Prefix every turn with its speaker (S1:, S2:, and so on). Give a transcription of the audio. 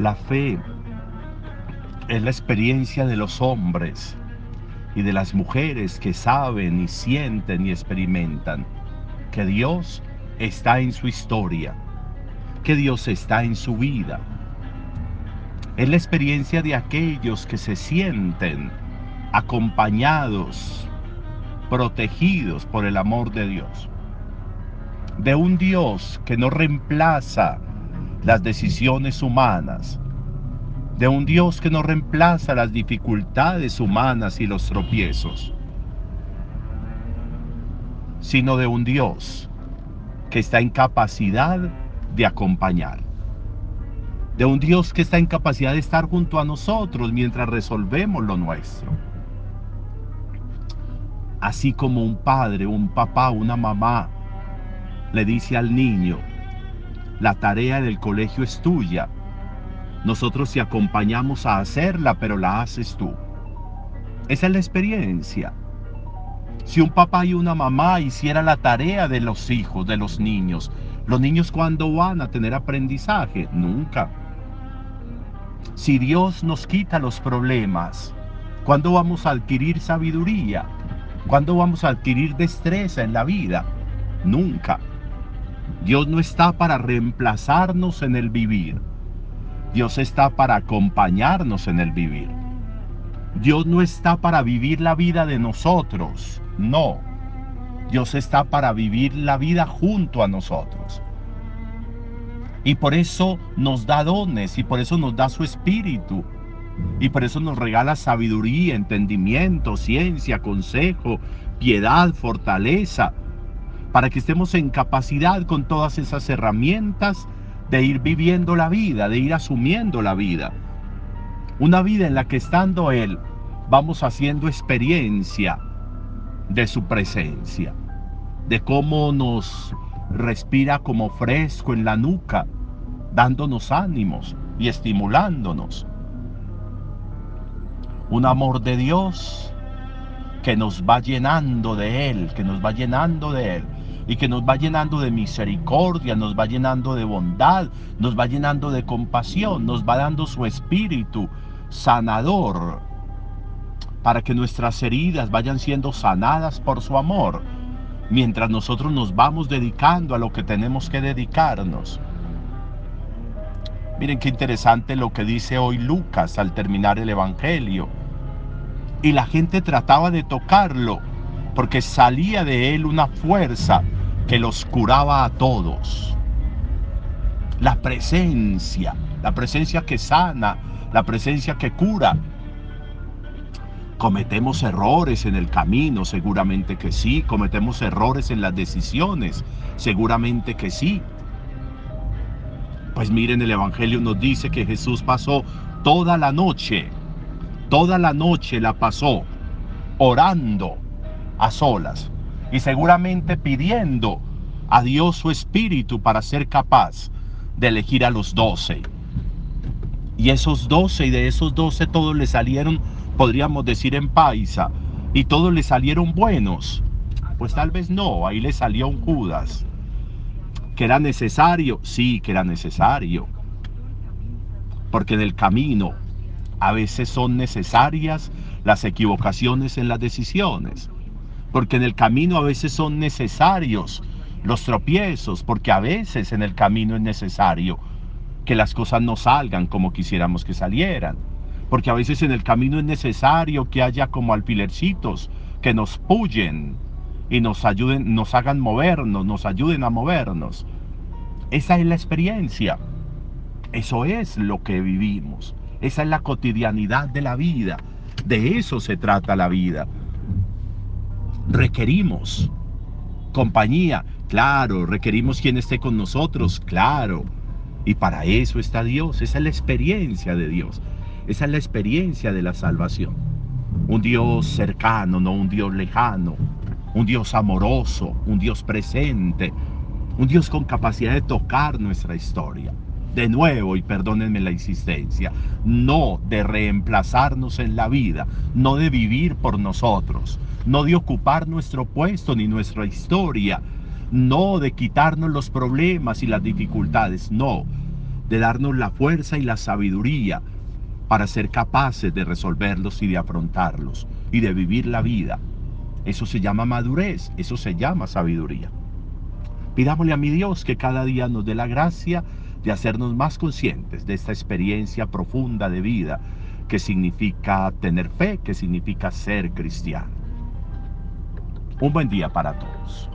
S1: La fe es la experiencia de los hombres y de las mujeres que saben y sienten y experimentan que Dios está en su historia, que Dios está en su vida. Es la experiencia de aquellos que se sienten acompañados, protegidos por el amor de Dios. De un Dios que no reemplaza las decisiones humanas, de un Dios que no reemplaza las dificultades humanas y los tropiezos, sino de un Dios que está en capacidad de acompañar, de un Dios que está en capacidad de estar junto a nosotros mientras resolvemos lo nuestro. Así como un padre, un papá, una mamá le dice al niño, la tarea del colegio es tuya, nosotros te acompañamos a hacerla, pero la haces tú. Esa es la experiencia. Si un papá y una mamá hicieran la tarea de los hijos, de los niños, los niños cuándo van a tener aprendizaje? Nunca. Si Dios nos quita los problemas, ¿cuándo vamos a adquirir sabiduría? ¿Cuándo vamos a adquirir destreza en la vida? Nunca. Dios no está para reemplazarnos en el vivir. Dios está para acompañarnos en el vivir. Dios no está para vivir la vida de nosotros, no. Dios está para vivir la vida junto a nosotros. Y por eso nos da dones y por eso nos da su espíritu. Y por eso nos regala sabiduría, entendimiento, ciencia, consejo, piedad, fortaleza, para que estemos en capacidad con todas esas herramientas de ir viviendo la vida, de ir asumiendo la vida. Una vida en la que estando Él vamos haciendo experiencia de su presencia, de cómo nos respira como fresco en la nuca, dándonos ánimos y estimulándonos. Un amor de Dios que nos va llenando de Él, que nos va llenando de Él y que nos va llenando de misericordia, nos va llenando de bondad, nos va llenando de compasión, nos va dando su espíritu sanador para que nuestras heridas vayan siendo sanadas por su amor, mientras nosotros nos vamos dedicando a lo que tenemos que dedicarnos. Miren qué interesante lo que dice hoy Lucas al terminar el Evangelio. Y la gente trataba de tocarlo porque salía de él una fuerza que los curaba a todos. La presencia, la presencia que sana, la presencia que cura. Cometemos errores en el camino, seguramente que sí. Cometemos errores en las decisiones, seguramente que sí. Pues miren, el Evangelio nos dice que Jesús pasó toda la noche, toda la noche la pasó orando a solas y seguramente pidiendo a Dios su espíritu para ser capaz de elegir a los doce. Y esos doce y de esos doce todos le salieron, podríamos decir en paisa, y todos le salieron buenos. Pues tal vez no, ahí le salió un Judas. ¿Que era necesario? Sí, que era necesario. Porque en el camino a veces son necesarias las equivocaciones en las decisiones porque en el camino a veces son necesarios los tropiezos, porque a veces en el camino es necesario que las cosas no salgan como quisiéramos que salieran, porque a veces en el camino es necesario que haya como alfilercitos que nos puyen y nos ayuden, nos hagan movernos, nos ayuden a movernos. Esa es la experiencia. Eso es lo que vivimos. Esa es la cotidianidad de la vida. De eso se trata la vida requerimos compañía, claro, requerimos quien esté con nosotros, claro. Y para eso está Dios, esa es la experiencia de Dios, esa es la experiencia de la salvación. Un Dios cercano, no un Dios lejano, un Dios amoroso, un Dios presente, un Dios con capacidad de tocar nuestra historia. De nuevo, y perdónenme la insistencia, no de reemplazarnos en la vida, no de vivir por nosotros, no de ocupar nuestro puesto ni nuestra historia, no de quitarnos los problemas y las dificultades, no, de darnos la fuerza y la sabiduría para ser capaces de resolverlos y de afrontarlos y de vivir la vida. Eso se llama madurez, eso se llama sabiduría. Pidámosle a mi Dios que cada día nos dé la gracia de hacernos más conscientes de esta experiencia profunda de vida que significa tener fe, que significa ser cristiano. Un buen día para todos.